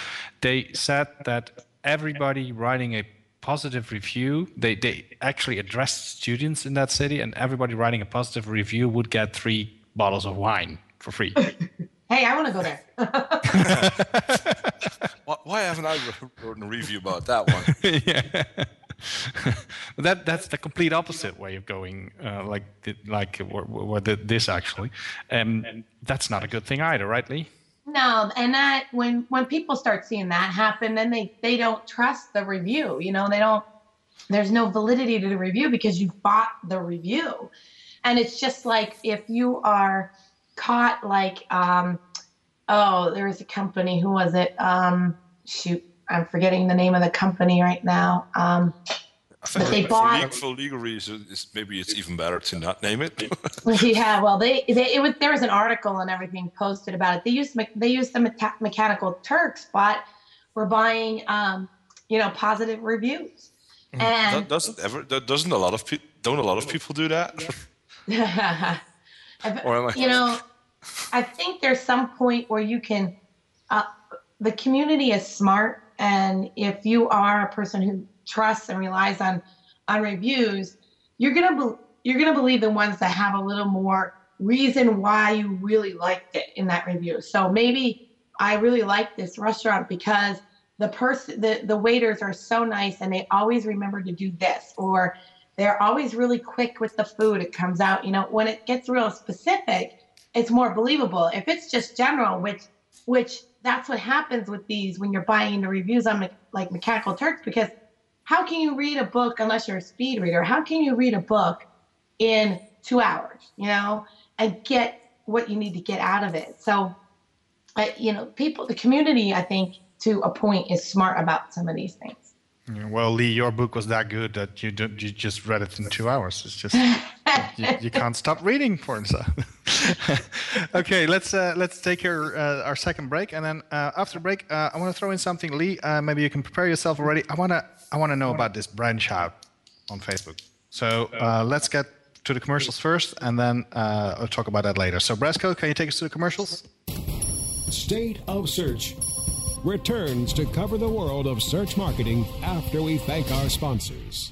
They said that everybody writing a positive review, they they actually addressed students in that city, and everybody writing a positive review would get three bottles of wine for free. *laughs* Hey, I want to go there. *laughs* *laughs* Why, why haven't I written a review about that one? *laughs* yeah. *laughs* That that's the complete opposite way of going, uh, like the, like what, what the, this actually, and that's not a good thing either, right, Li? No, and that when when people start seeing that happen, then they they don't trust the review. You know, they don't. There's no validity to the review because you bought the review, and it's just like if you are caught like um oh there was a company who was it um shoot I'm forgetting the name of the company right now um I think But they for, bought- legal, for legal reasons, maybe it's even better to not name it. *laughs* yeah, well, they, they it was there was an article and everything posted about it. They used they used the mechanical Turks, but were buying um, you know positive reviews. That And doesn't ever. That doesn't a lot of people. Don't a lot of people do that? *laughs* *laughs* Or am I- you know, I think there's some point where you can. Uh, the community is smart, and if you are a person who trusts and relies on on reviews, you're gonna be, you're gonna believe the ones that have a little more reason why you really liked it in that review. So maybe I really like this restaurant because the person the, the waiters are so nice and they always remember to do this or they're always really quick with the food it comes out you know when it gets real specific it's more believable if it's just general which which that's what happens with these when you're buying the reviews on like mechanical turks because how can you read a book unless you're a speed reader? How can you read a book in two hours you know and get what you need to get out of it? So I, you know people the community i think to a point is smart about some of these things. Well, Li, your book was that good that you don't, you just read it in two hours. It's just *laughs* you, you can't stop reading. So. *laughs* okay, let's uh, let's take our uh, our second break, and then uh, after break, uh, I want to throw in something, Li. Uh, maybe you can prepare yourself already. I wanna I wanna know about this branch out on Facebook. So uh, let's get to the commercials first, and then I'll talk about that later. So Brasco, can you take us to the commercials? State of Search returns to cover the world of search marketing after we thank our sponsors.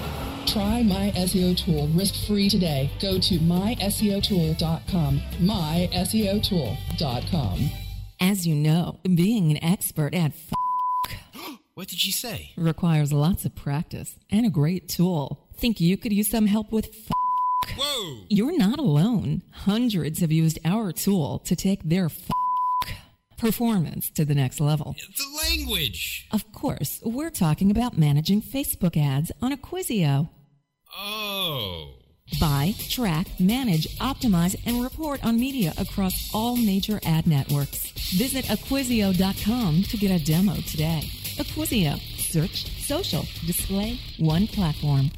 Try My SEO Tool risk-free today. Go to myseotool.com. myseotool.com. As you know, being an expert at f- *gasps* What did she say? requires lots of practice and a great tool. Think you could use some help with f- Whoa! You're not alone. Hundreds have used our tool to take their f- performance to the next level. The language! Of course, we're talking about managing Facebook ads on Acquisio. Oh. Buy, track, manage, optimize, and report on media across all major ad networks. Visit Acquisio.com to get a demo today. Acquisio. Search, social, display, one platform.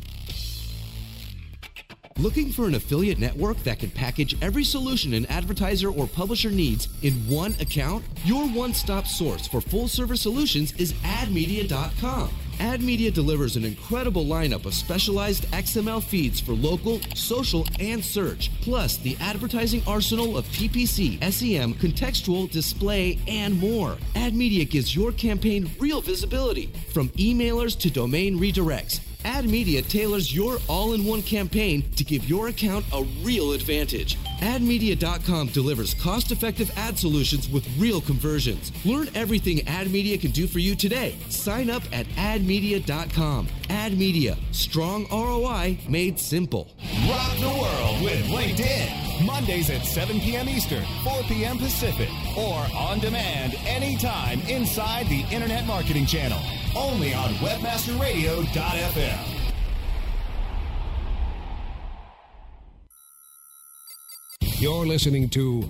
Looking for an affiliate network that can package every solution an advertiser or publisher needs in one account? Your one stop source for full service solutions is admedia.com. AdMedia delivers an incredible lineup of specialized XML feeds for local, social, and search, plus the advertising arsenal of PPC, SEM, contextual, display, and more. AdMedia gives your campaign real visibility, from emailers to domain redirects. Ad Media tailors your all in one campaign to give your account a real advantage. AdMedia.com delivers cost effective ad solutions with real conversions. Learn everything AdMedia can do for you today. Sign up at AdMedia.com. Ad Media, strong ROI made simple. Rock the world with LinkedIn. Mondays at 7 p.m. Eastern, 4 p.m. Pacific, or on demand anytime inside the Internet Marketing Channel. Only on WebmasterRadio.fm. You're listening to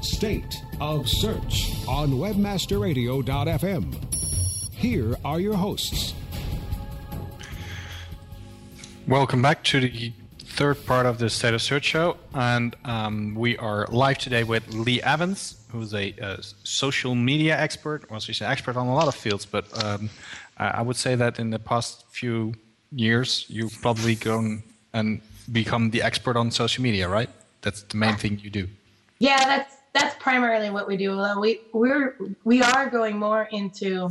State of Search on WebmasterRadio.fm. Here are your hosts. Welcome back to the third part of the State of Search show, and um, we are live today with Li Evans, who's a, social media expert. Well, she's an expert on a lot of fields, but um, I would say that in the past few years, you've probably gone and become the expert on social media, right? That's the main thing you do. Yeah, that's that's primarily what we do. Although we we're we are going more into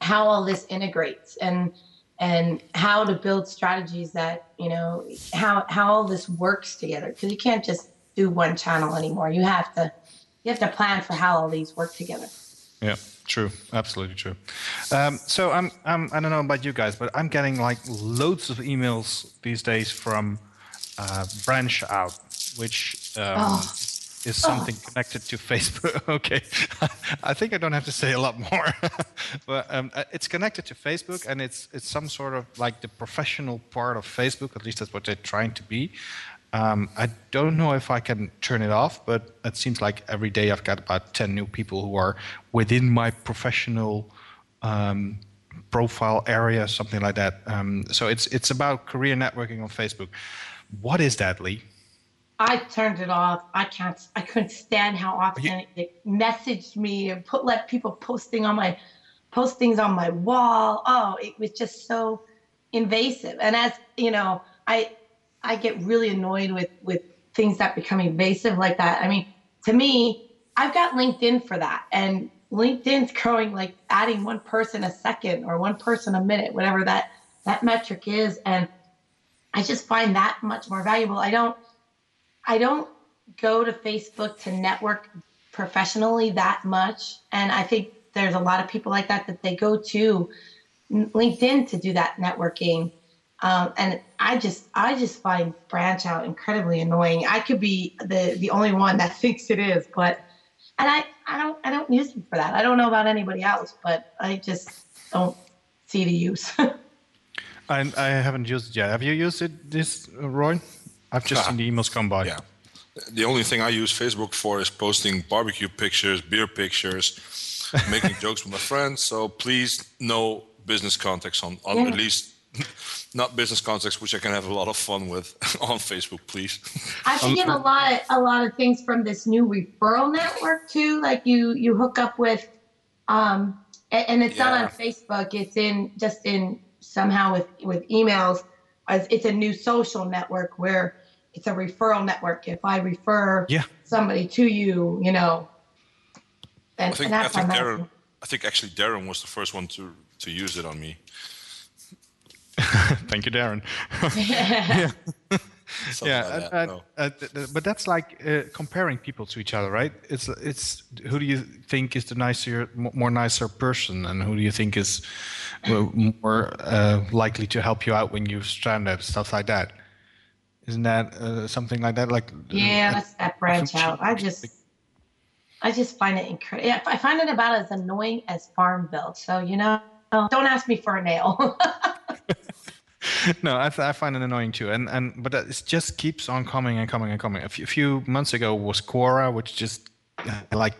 how all this integrates and and how to build strategies that you know how how all this works together because you can't just do one channel anymore. You have to you have to plan for how all these work together. Yeah, true, absolutely true. Um, so I'm, I'm, I don't know about you guys, but I'm getting like loads of emails these days from uh, Branch Out, which um, Oh. is something connected to Facebook. *laughs* okay, I think I don't have to say a lot more, *laughs* but um, uh, it's connected to Facebook, and it's it's some sort of like the professional part of Facebook. At least that's what they're trying to be. Um, I don't know if I can turn it off, but it seems like every day I've got about 10 new people who are within my professional um, profile area, something like that. Um, so it's, it's about career networking on Facebook. What is that, Li? I turned it off. I can't. I couldn't stand how often it messaged me and put let people posting on my postings on my wall. Oh, it was just so invasive. And as you know, I I get really annoyed with with things that become invasive like that. I mean, to me, I've got LinkedIn for that, and LinkedIn's growing like adding one person a second or one person a minute, whatever that that metric is, and I just find that much more valuable. I don't I don't go to Facebook to network professionally that much. And I think there's a lot of people like that that they go to LinkedIn to do that networking. Um, and I just I just find branch out incredibly annoying. I could be the the only one that *laughs* thinks it is, but and I, I don't I don't use them for that. I don't know about anybody else, but I just don't see the use. *laughs* I, I haven't used it yet. Have you used it, this, uh, Roy? I've just seen the emails come by. Yeah. The only thing I use Facebook for is posting barbecue pictures, beer pictures, *laughs* making jokes with my friends. So please, no business contacts on, on Yeah. at least *laughs* not business contacts, which I can have a lot of fun with *laughs* on Facebook, please. I've been getting a lot of a lot of things from this new referral network too. Like you you hook up with, um, a- and it's not on Facebook. It's in just in somehow with with emails. It's a new social network where it's a referral network. If I refer Yeah. somebody to you, you know, and, I think and I that's think how Darren. I think actually Darren was the first one to to use it on me. *laughs* Thank you, Darren. *laughs* yeah. *laughs* Something yeah, like that, uh, no. uh, th- th- but that's like uh, comparing people to each other, right? It's it's who do you think is the nicer, more nicer person, and who do you think is more uh, likely to help you out when you're stranded, stuff like that. Isn't that uh, something like that? Like Yeah, uh, that's that branch out. I just, I just find it incredible. I find it about as annoying as Farmville. So you know, don't ask me for a nail. *laughs* no, I, th- I find it annoying too, and and but it just keeps on coming and coming and coming. A few, a few months ago was Quora, which just had like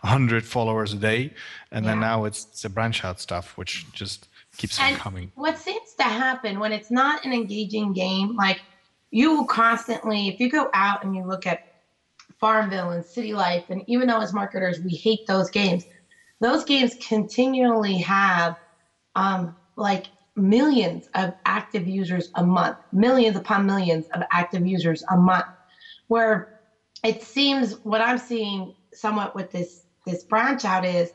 hundred followers a day, and then now it's the branch out stuff, which just keeps on coming. what seems to happen when it's not an engaging game, like you will constantly, if you go out and you look at Farmville and City Life, and even though as marketers we hate those games, those games continually have um, like millions of active users a month, millions upon millions of active users a month. Where it seems what I'm seeing somewhat with this this branch out is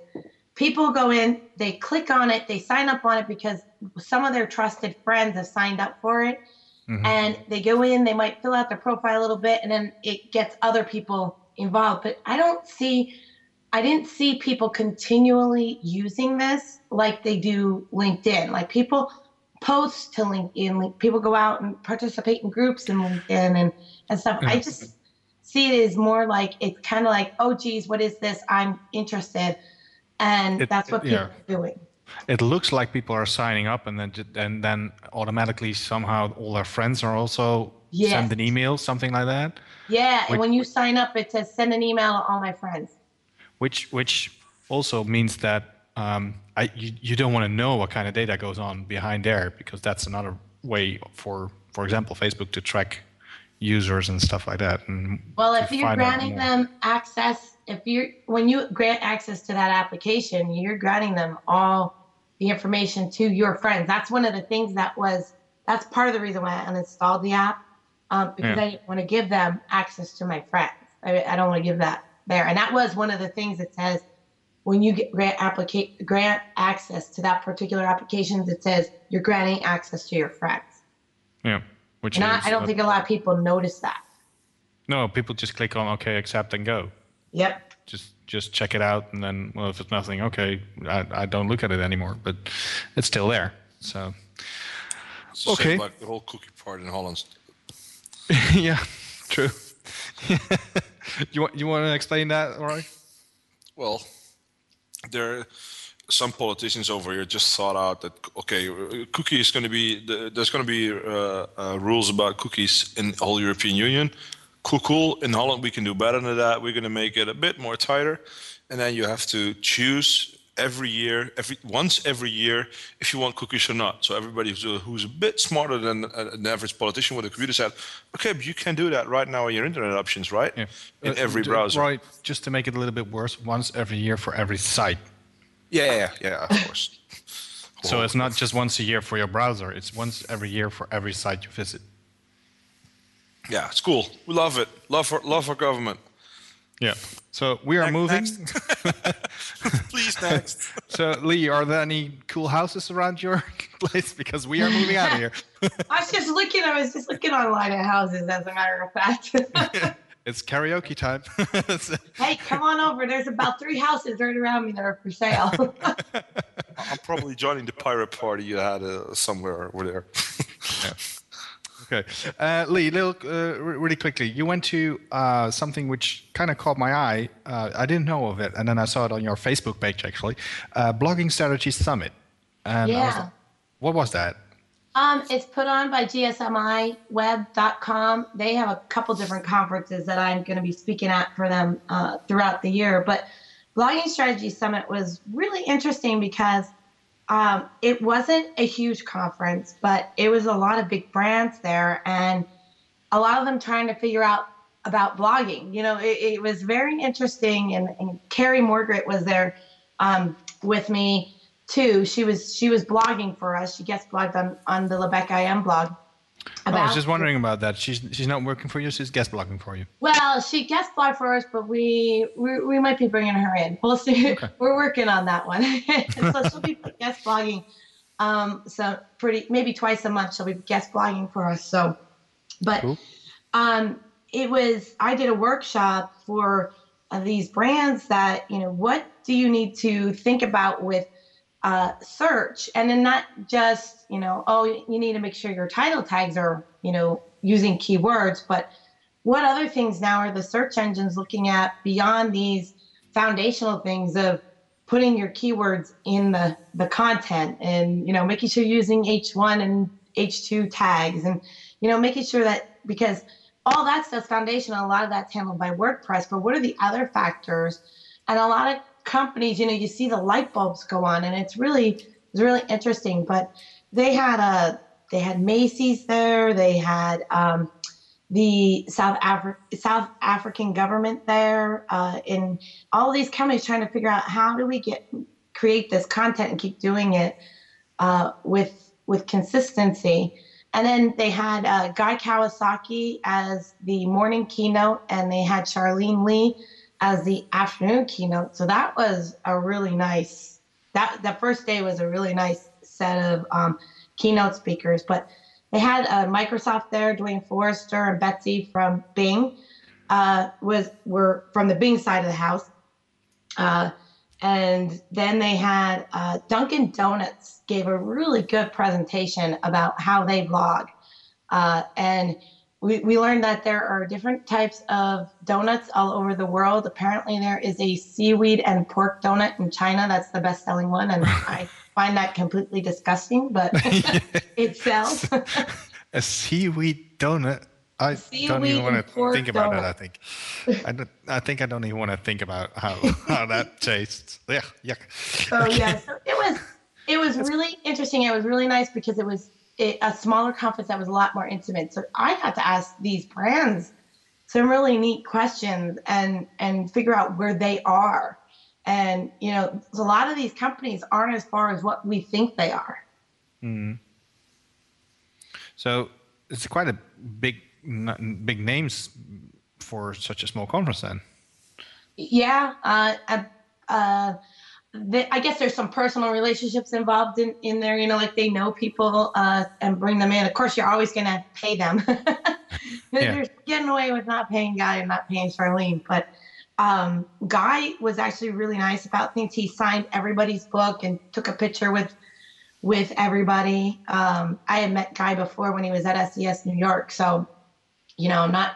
people go in, they click on it, they sign up on it because some of their trusted friends have signed up for it. Mm-hmm. And they go in, they might fill out their profile a little bit, and then it gets other people involved. But I don't see, I didn't see people continually using this like they do LinkedIn. Like people post to LinkedIn, like people go out and participate in groups in LinkedIn and, and stuff. I just see it as more like it's kind of like, oh, geez, what is this? I'm interested. And It- that's what people yeah. are doing. It looks like people are signing up, and then and then automatically somehow all their friends are also Yes. send an email, something like that. Yeah, Which- and when you sign up, it says send an email to all my friends. which which also means that um, I you, you don't want to know what kind of data goes on behind there because that's another way for for example Facebook to track users and stuff like that. And Well, if you're granting them access, if you're when you grant access to that application, you're granting them all the information to your friends. That's one of the things that was that's part of the reason why I uninstalled the app um, because Yeah. I didn't want to give them access to my friends. I, I don't want to give that there, and that was one of the things that says when you get grant applica- grant access to that particular application, it says you're granting access to your friends. yeah, which And I, I don't uh, think a lot of people notice that. no people just click on okay accept and go. Yep. Just just check it out and then well if it's nothing okay I, I don't look at it anymore but it's still there so It's Okay. same like the whole cookie part in Holland. *laughs* yeah true *laughs* you want you want to explain that all right Well, there some politicians over here just thought out that okay, uh, cookie is going to be there's going to be uh, uh, rules about cookies in the whole European Union. Cool, cool. In Holland, we can do better than that. We're going to make it a bit more tighter, and then you have to choose every year, every once every year, if you want cookies or not. So everybody who's a, who's a bit smarter than an average politician with a computer said, okay, but you can do that right now in your internet options, right? In Uh, every browser. Right, just to make it a little bit worse, once every year for every site. Yeah, yeah, yeah, of course. So it's not just once a year for your browser, it's once every year for every site you visit. Yeah, it's cool. We love it. Love our love our government. Yeah. So we are moving. *laughs* Please next. so Li, are there any cool houses around your *laughs* place? Because we are moving out of here. *laughs* I was just looking. I was just looking online at houses. As a matter of fact. it's karaoke time. hey, come on over. There's about three houses right around me that are for sale. I'm probably joining the pirate party you had uh, somewhere over there. Okay, uh, Li, little, uh, really quickly, you went to uh, something which kind of caught my eye. Uh, I didn't know of it, and then I saw it on your Facebook page actually, uh, Blogging Strategy Summit. And was Yeah. like, what was that? Um, it's put on by GSMIWeb.com. They have a couple different conferences that I'm going to be speaking at for them uh, throughout the year. But Blogging Strategy Summit was really interesting because um, it wasn't a huge conference, but it was a lot of big brands there and a lot of them trying to figure out about blogging. You know, it, it was very interesting. And, and Carrie Morgret was there um, with me too. She was she was blogging for us. She guest blogged on on the Lebec IM blog. Oh, I was just wondering about that. She's she's not working for you. She's guest blogging for you. Well, she guest blogged for us, but we we, we might be bringing her in. We'll see. *laughs* We're working on that one. *laughs* so she'll be *laughs* guest blogging. Um, so pretty maybe twice a month she'll be guest blogging for us. So, but um, it was I did a workshop for uh, these brands that you know what do you need to think about with uh, search. And then not just you know oh you need to make sure your title tags are you know using keywords but what other things now are the search engines looking at beyond these foundational things of putting your keywords in the the content and you know making sure you're using h1 and h2 tags and you know making sure that because all that stuff's foundational a lot of that's handled by wordpress but what are the other factors? And a lot of companies you know you see the light bulbs go on and it's really it's really interesting but they had a they had macy's there they had um, the South South African government there, uh, in all these companies trying to figure out how do we get create this content and keep doing it uh, with with consistency. And then they had uh, Guy Kawasaki as the morning keynote, and they had Charlene Li as the afternoon keynote. So that was a really nice. That the first day was a really nice set of um, keynote speakers, but they had uh, Microsoft there, Duane Forrester and Betsy from Bing uh, was were from the Bing side of the house, uh, and then they had uh, Dunkin' Donuts gave a really good presentation about how they blog, uh, and we, we learned that there are different types of donuts all over the world. Apparently, there is a seaweed and pork donut in China that's the best selling one, and *laughs* I find that completely disgusting, but *laughs* *laughs* it sells. A seaweed donut. I don't even want to think about donut. that. I think. I, don't, I think I don't even want to think about how, how that tastes. Yeah, yuck. So yeah, so it was it was really interesting. It was really nice because it was it, a smaller conference that was a lot more intimate. So I got to ask these brands some really neat questions and and figure out where they are. And you know, a lot of these companies aren't as far as what we think they are. Mm. So it's quite a big, big names for such a small conference then. Yeah, uh, uh, uh, the, I guess there's some personal relationships involved in, in there. You know, like they know people uh, and bring them in. Of course, you're always going to pay them. *laughs* They're getting away with not paying Guy and not paying Charlene. But um, Guy was actually really nice about things. He signed everybody's book and took a picture with with everybody. Um, I had met Guy before when he was at SES New York, so you know, I'm not.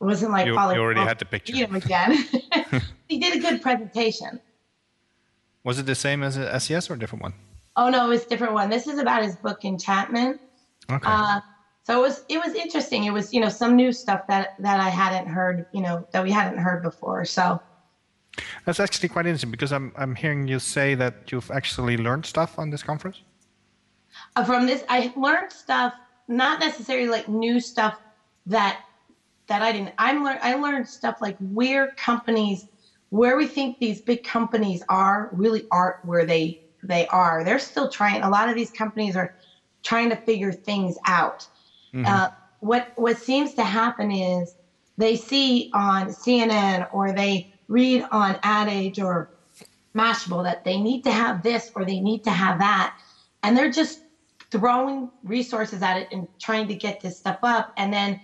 It wasn't like You- following- you already had the picture. Him again. *laughs* *laughs* he did a good presentation. Was it the same as a SES or a different one? Oh no, it was a different one. This is about his book Enchantment. Okay. Uh, so it was it was interesting. It was you know some new stuff that that I hadn't heard you know that we hadn't heard before. So That's actually quite interesting because I'm I'm hearing you say that you've actually learned stuff on this conference. uh, from this I learned stuff, not necessarily like new stuff that that I didn't. I'm lear- I learned stuff like where companies, where we think these big companies are, really aren't where they they are. They're still trying. A lot of these companies are trying to figure things out. Uh, what what seems to happen is they see on CNN or they read on Ad Age or Mashable that they need to have this or they need to have that, and they're just throwing resources at it and trying to get this stuff up, and then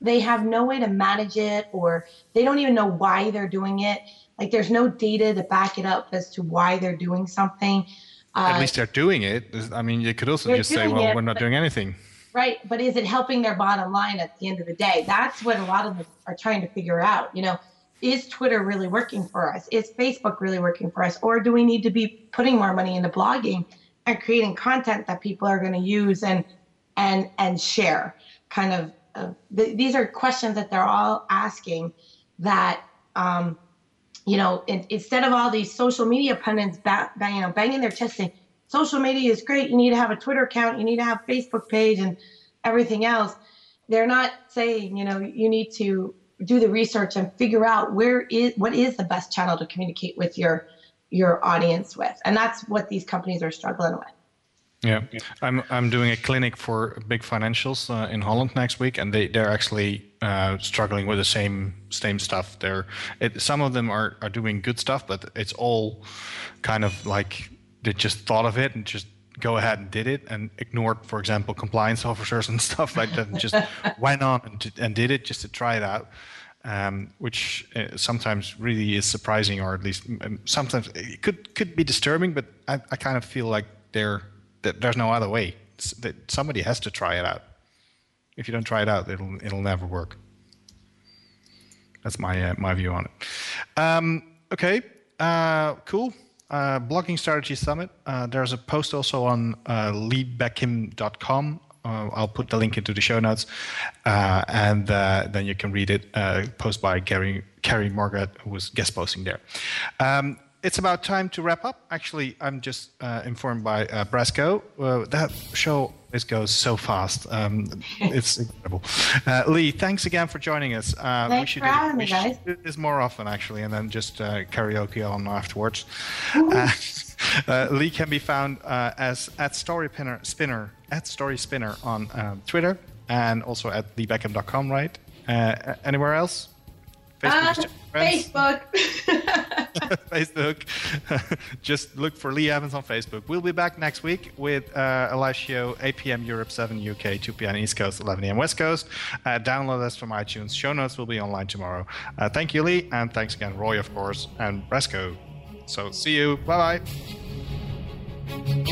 they have no way to manage it or they don't even know why they're doing it. Like there's no data to back it up as to why they're doing something. At Uh, least they're doing it. I mean, you could also just say, "Well, it, we're not but- doing anything." right? But is it helping their bottom line at the end of the day? That's what a lot of them are trying to figure out. You know, is Twitter really working for us? Is Facebook really working for us? Or do we need to be putting more money into blogging and creating content that people are going to use and and and share? Kind of, th- these are questions that they're all asking. That um, you know, in, instead of all these social media pundits ba- you know, banging their chest saying social media is great, you need to have a Twitter account, you need to have Facebook page, and everything else. They're not saying, you know, you need to do the research and figure out where is what is the best channel to communicate with your your audience with, and that's what these companies are struggling with. Yeah, I'm I'm doing a clinic for big financials uh, in Holland next week, and they they're actually uh, struggling with the same same stuff. They're it, some of them are are doing good stuff, but it's all kind of like they just thought of it and just go ahead and did it and ignored, for example, compliance *laughs* officers and stuff like that, and just *laughs* went on and, and did it just to try it out. Um, which uh, sometimes really is surprising, or at least um, sometimes it could could be disturbing. But I, I kind of feel like they're there's no other way. that somebody has to try it out. If you don't try it out, it'll it'll never work. That's my uh, my view on it. Um, okay, uh, cool. Uh, Blogging Strategy Summit. Uh, there's a post also on uh, leebeckham.com. Uh, I'll put the link into the show notes, uh, and then you can read it. Post by Gary Carrie Margaret, who was guest posting there. Um, it's about time to wrap up. Actually, I'm just uh, informed by uh, Brasco. Uh, that show this goes so fast. Um, *laughs* it's incredible. Uh, Li, thanks again for joining us. Uh, we should for having we should do this more often, actually, and then just uh, karaoke on afterwards. *laughs* Li can be found uh, as at Story Spinner, Spinner at Story Spinner on um, Twitter and also at leebeckham.com, right? Uh, anywhere else? Uh, is just friends? Facebook. *laughs* Facebook. *laughs* Just look for Li Evans on Facebook. We'll be back next week with uh, a live show, 8 p.m. Europe, 7 UK, 2 p.m. East Coast, 11 a.m. West Coast. Uh, download us from iTunes. Show notes will be online tomorrow. Uh, thank you, Li, and thanks again, Roy, of course, and Resco. So see you. Bye bye.